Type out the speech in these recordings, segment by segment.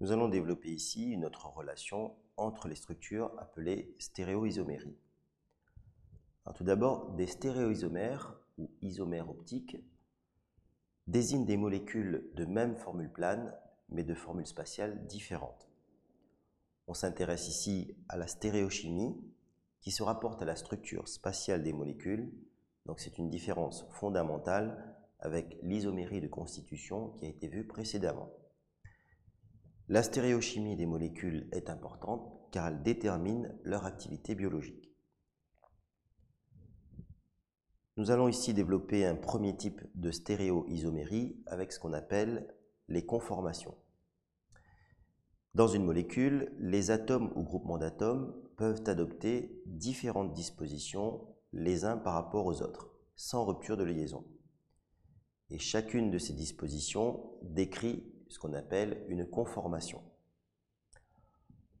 Nous allons développer ici une autre relation entre les structures appelées stéréoisomérie. tout d'abord, des stéréoisomères ou isomères optiques désignent des molécules de même formule plane mais de formules spatiales différentes. On s'intéresse ici à la stéréochimie qui se rapporte à la structure spatiale des molécules, donc c'est une différence fondamentale avec l'isomérie de constitution qui a été vue précédemment. La stéréochimie des molécules est importante car elle détermine leur activité biologique. Nous allons ici développer un premier type de stéréoisomérie avec ce qu'on appelle les conformations. Dans une molécule, les atomes ou groupements d'atomes peuvent adopter différentes dispositions les uns par rapport aux autres, sans rupture de liaison. Et chacune de ces dispositions décrit ce qu'on appelle une conformation.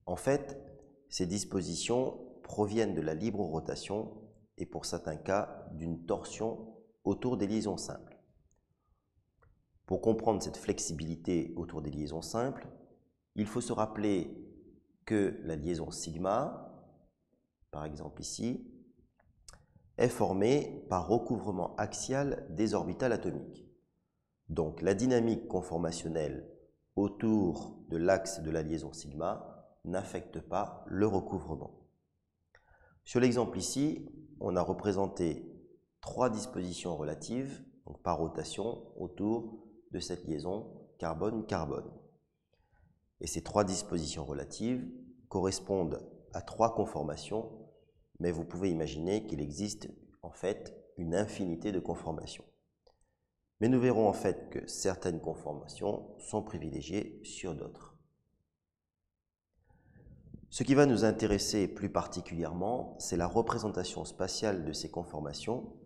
En fait, ces dispositions proviennent de la libre rotation et pour certains cas d'une torsion autour des liaisons simples. Pour comprendre cette flexibilité autour des liaisons simples, il faut se rappeler que la liaison sigma, par exemple ici, est formée par recouvrement axial des orbitales atomiques. Donc la dynamique conformationnelle autour de l'axe de la liaison sigma n'affecte pas le recouvrement. Sur l'exemple ici, on a représenté trois dispositions relatives, donc par rotation, autour de cette liaison carbone-carbone. Et ces trois dispositions relatives correspondent à trois conformations, mais vous pouvez imaginer qu'il existe en fait une infinité de conformations. Mais nous verrons en fait que certaines conformations sont privilégiées sur d'autres. Ce qui va nous intéresser plus particulièrement, c'est la représentation spatiale de ces conformations,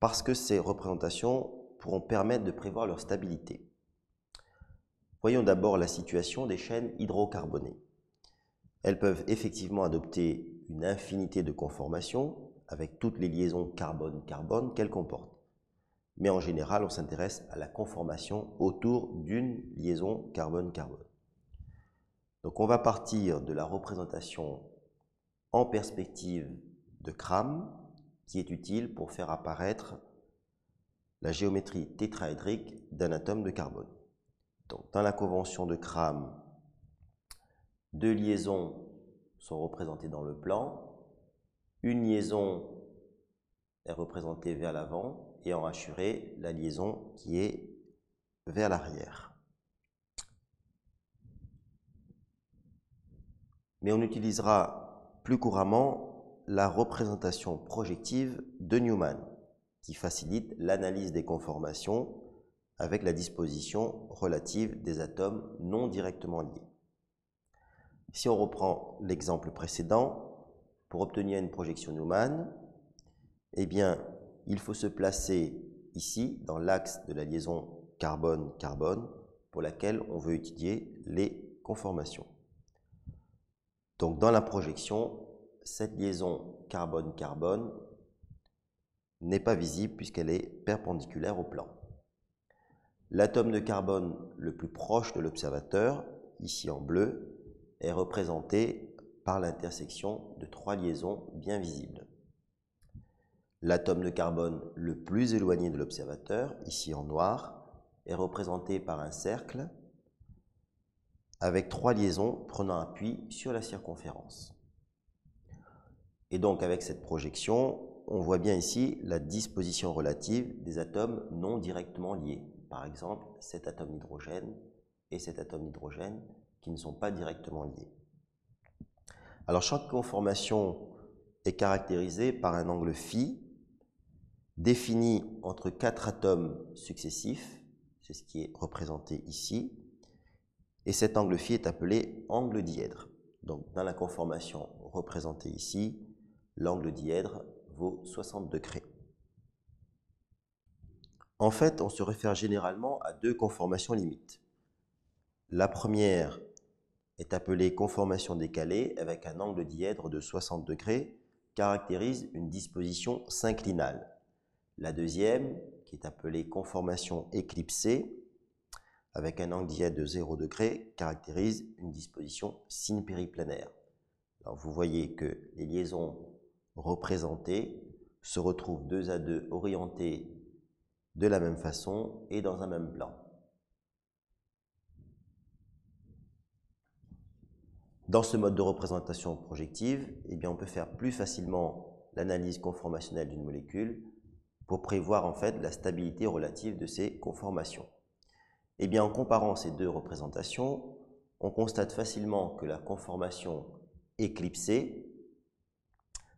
parce que ces représentations pourront permettre de prévoir leur stabilité. Voyons d'abord la situation des chaînes hydrocarbonées. Elles peuvent effectivement adopter une infinité de conformations avec toutes les liaisons carbone-carbone qu'elles comportent mais en général, on s'intéresse à la conformation autour d'une liaison carbone-carbone. Donc on va partir de la représentation en perspective de Kram, qui est utile pour faire apparaître la géométrie tétraédrique d'un atome de carbone. Dans la convention de Kram, deux liaisons sont représentées dans le plan. Une liaison est représentée vers l'avant et en assurer la liaison qui est vers l'arrière. Mais on utilisera plus couramment la représentation projective de Newman, qui facilite l'analyse des conformations avec la disposition relative des atomes non directement liés. Si on reprend l'exemple précédent, pour obtenir une projection Newman, eh bien, il faut se placer ici dans l'axe de la liaison carbone-carbone pour laquelle on veut étudier les conformations. Donc dans la projection, cette liaison carbone-carbone n'est pas visible puisqu'elle est perpendiculaire au plan. L'atome de carbone le plus proche de l'observateur, ici en bleu, est représenté par l'intersection de trois liaisons bien visibles. L'atome de carbone le plus éloigné de l'observateur, ici en noir, est représenté par un cercle avec trois liaisons prenant appui sur la circonférence. Et donc avec cette projection, on voit bien ici la disposition relative des atomes non directement liés. Par exemple, cet atome d'hydrogène et cet atome d'hydrogène qui ne sont pas directement liés. Alors chaque conformation est caractérisée par un angle phi défini entre quatre atomes successifs, c'est ce qui est représenté ici, et cet angle phi est appelé angle dièdre. Donc dans la conformation représentée ici, l'angle dièdre vaut 60 degrés. En fait, on se réfère généralement à deux conformations limites. La première est appelée conformation décalée avec un angle dièdre de 60 degrés, caractérise une disposition synclinale. La deuxième, qui est appelée conformation éclipsée, avec un angle diète de 0 degré caractérise une disposition synpériplanaire. Alors vous voyez que les liaisons représentées se retrouvent deux à deux orientées de la même façon et dans un même plan. Dans ce mode de représentation projective, eh on peut faire plus facilement l'analyse conformationnelle d'une molécule pour prévoir en fait la stabilité relative de ces conformations. Eh bien, en comparant ces deux représentations, on constate facilement que la conformation éclipsée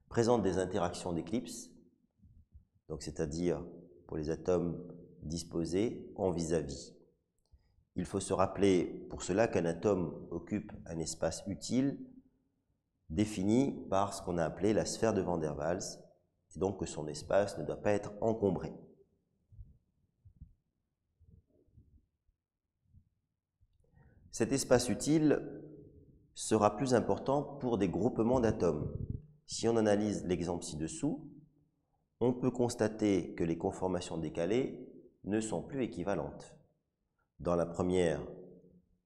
présente des interactions d'éclipse, donc c'est-à-dire pour les atomes disposés en vis-à-vis. Il faut se rappeler pour cela qu'un atome occupe un espace utile défini par ce qu'on a appelé la sphère de Van der Waals, et donc que son espace ne doit pas être encombré. Cet espace utile sera plus important pour des groupements d'atomes. Si on analyse l'exemple ci-dessous, on peut constater que les conformations décalées ne sont plus équivalentes. Dans la première,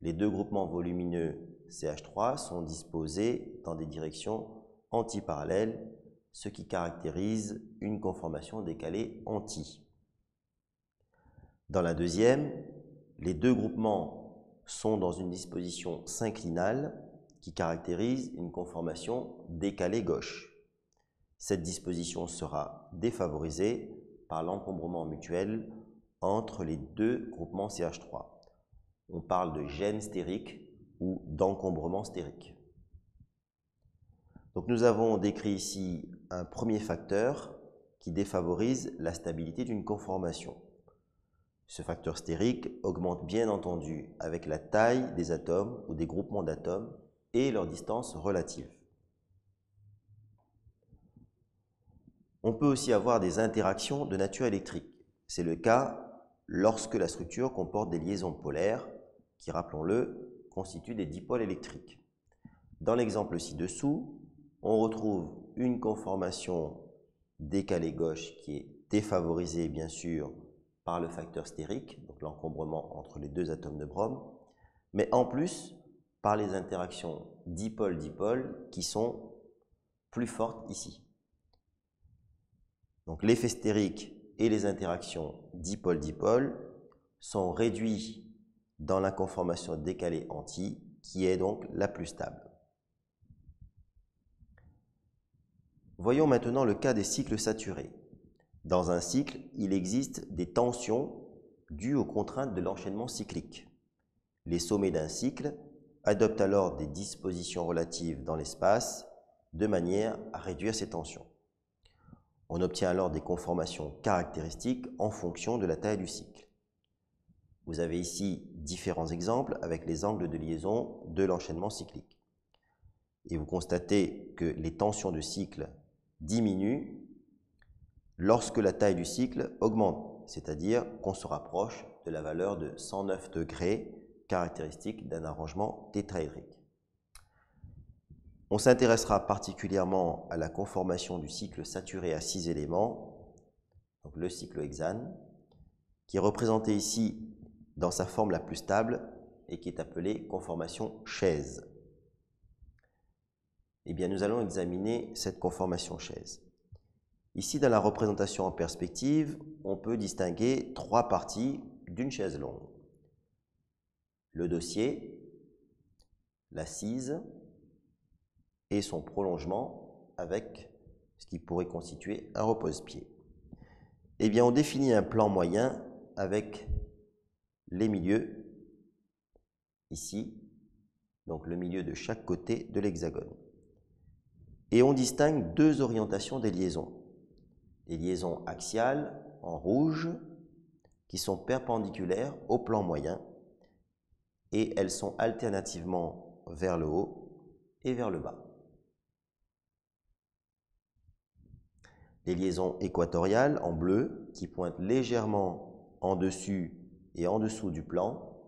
les deux groupements volumineux CH3 sont disposés dans des directions antiparallèles, ce qui caractérise une conformation décalée anti. Dans la deuxième, les deux groupements sont dans une disposition synclinale qui caractérise une conformation décalée gauche. Cette disposition sera défavorisée par l'encombrement mutuel entre les deux groupements CH3. On parle de gène stérique ou d'encombrement stérique. Donc nous avons décrit ici un premier facteur qui défavorise la stabilité d'une conformation. Ce facteur stérique augmente bien entendu avec la taille des atomes ou des groupements d'atomes et leur distance relative. On peut aussi avoir des interactions de nature électrique. C'est le cas lorsque la structure comporte des liaisons polaires qui, rappelons-le, constituent des dipôles électriques. Dans l'exemple ci-dessous, on retrouve une conformation décalée gauche qui est défavorisée bien sûr par le facteur stérique, donc l'encombrement entre les deux atomes de brome, mais en plus par les interactions dipôle-dipôle qui sont plus fortes ici. Donc l'effet stérique et les interactions dipôle-dipôle sont réduits dans la conformation décalée anti, qui est donc la plus stable. Voyons maintenant le cas des cycles saturés. Dans un cycle, il existe des tensions dues aux contraintes de l'enchaînement cyclique. Les sommets d'un cycle adoptent alors des dispositions relatives dans l'espace de manière à réduire ces tensions. On obtient alors des conformations caractéristiques en fonction de la taille du cycle. Vous avez ici différents exemples avec les angles de liaison de l'enchaînement cyclique. Et vous constatez que les tensions de cycle diminuent lorsque la taille du cycle augmente, c'est-à-dire qu'on se rapproche de la valeur de 109 degrés caractéristique d'un arrangement tétraédrique. On s'intéressera particulièrement à la conformation du cycle saturé à six éléments, donc le cycle hexane, qui est représenté ici dans sa forme la plus stable et qui est appelée conformation chaise. Eh bien, nous allons examiner cette conformation chaise. Ici, dans la représentation en perspective, on peut distinguer trois parties d'une chaise longue. Le dossier, l'assise et son prolongement avec ce qui pourrait constituer un repose-pied. Eh bien, on définit un plan moyen avec les milieux ici, donc le milieu de chaque côté de l'hexagone. Et on distingue deux orientations des liaisons. Les liaisons axiales en rouge qui sont perpendiculaires au plan moyen et elles sont alternativement vers le haut et vers le bas. les liaisons équatoriales en bleu qui pointent légèrement en dessus et en dessous du plan,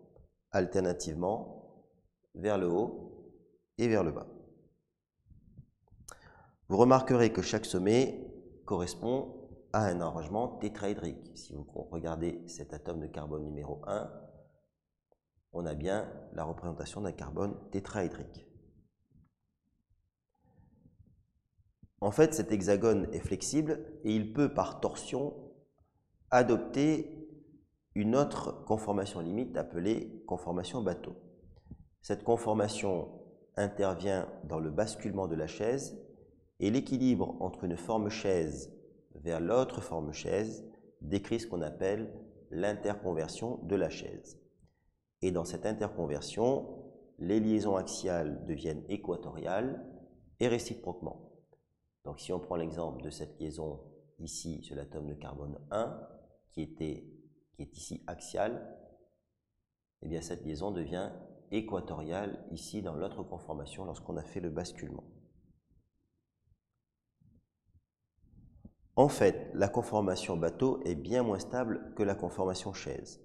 alternativement vers le haut et vers le bas. Vous remarquerez que chaque sommet correspond à un arrangement tétraédrique. Si vous regardez cet atome de carbone numéro 1, on a bien la représentation d'un carbone tétraédrique. En fait, cet hexagone est flexible et il peut, par torsion, adopter une autre conformation limite appelée conformation bateau. Cette conformation intervient dans le basculement de la chaise et l'équilibre entre une forme chaise vers l'autre forme chaise décrit ce qu'on appelle l'interconversion de la chaise. Et dans cette interconversion, les liaisons axiales deviennent équatoriales et réciproquement. Donc si on prend l'exemple de cette liaison ici sur l'atome de carbone 1, qui, qui est ici axiale, eh bien cette liaison devient équatoriale ici dans l'autre conformation lorsqu'on a fait le basculement. En fait, la conformation bateau est bien moins stable que la conformation chaise.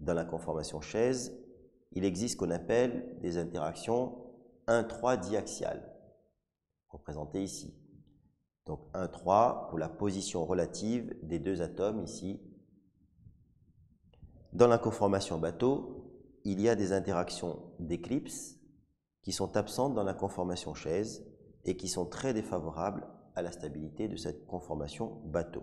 Dans la conformation chaise, il existe ce qu'on appelle des interactions 1-3 diaxiales, représentées ici. Donc 1-3 pour la position relative des deux atomes ici. Dans la conformation bateau, il y a des interactions d'éclipse qui sont absentes dans la conformation chaise et qui sont très défavorables à la stabilité de cette conformation bateau.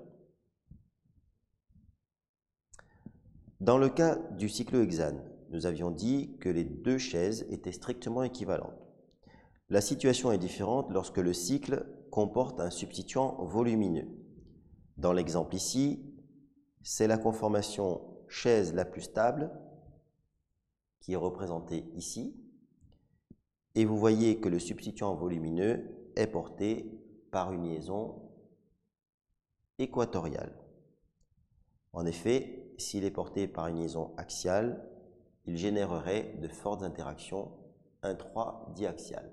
Dans le cas du cyclohexane, nous avions dit que les deux chaises étaient strictement équivalentes. La situation est différente lorsque le cycle comporte un substituant volumineux. Dans l'exemple ici, c'est la conformation chaise la plus stable qui est représentée ici. Et vous voyez que le substituant volumineux est porté par une liaison équatoriale. En effet, s'il est porté par une liaison axiale, il générerait de fortes interactions 1,3 diaxiales.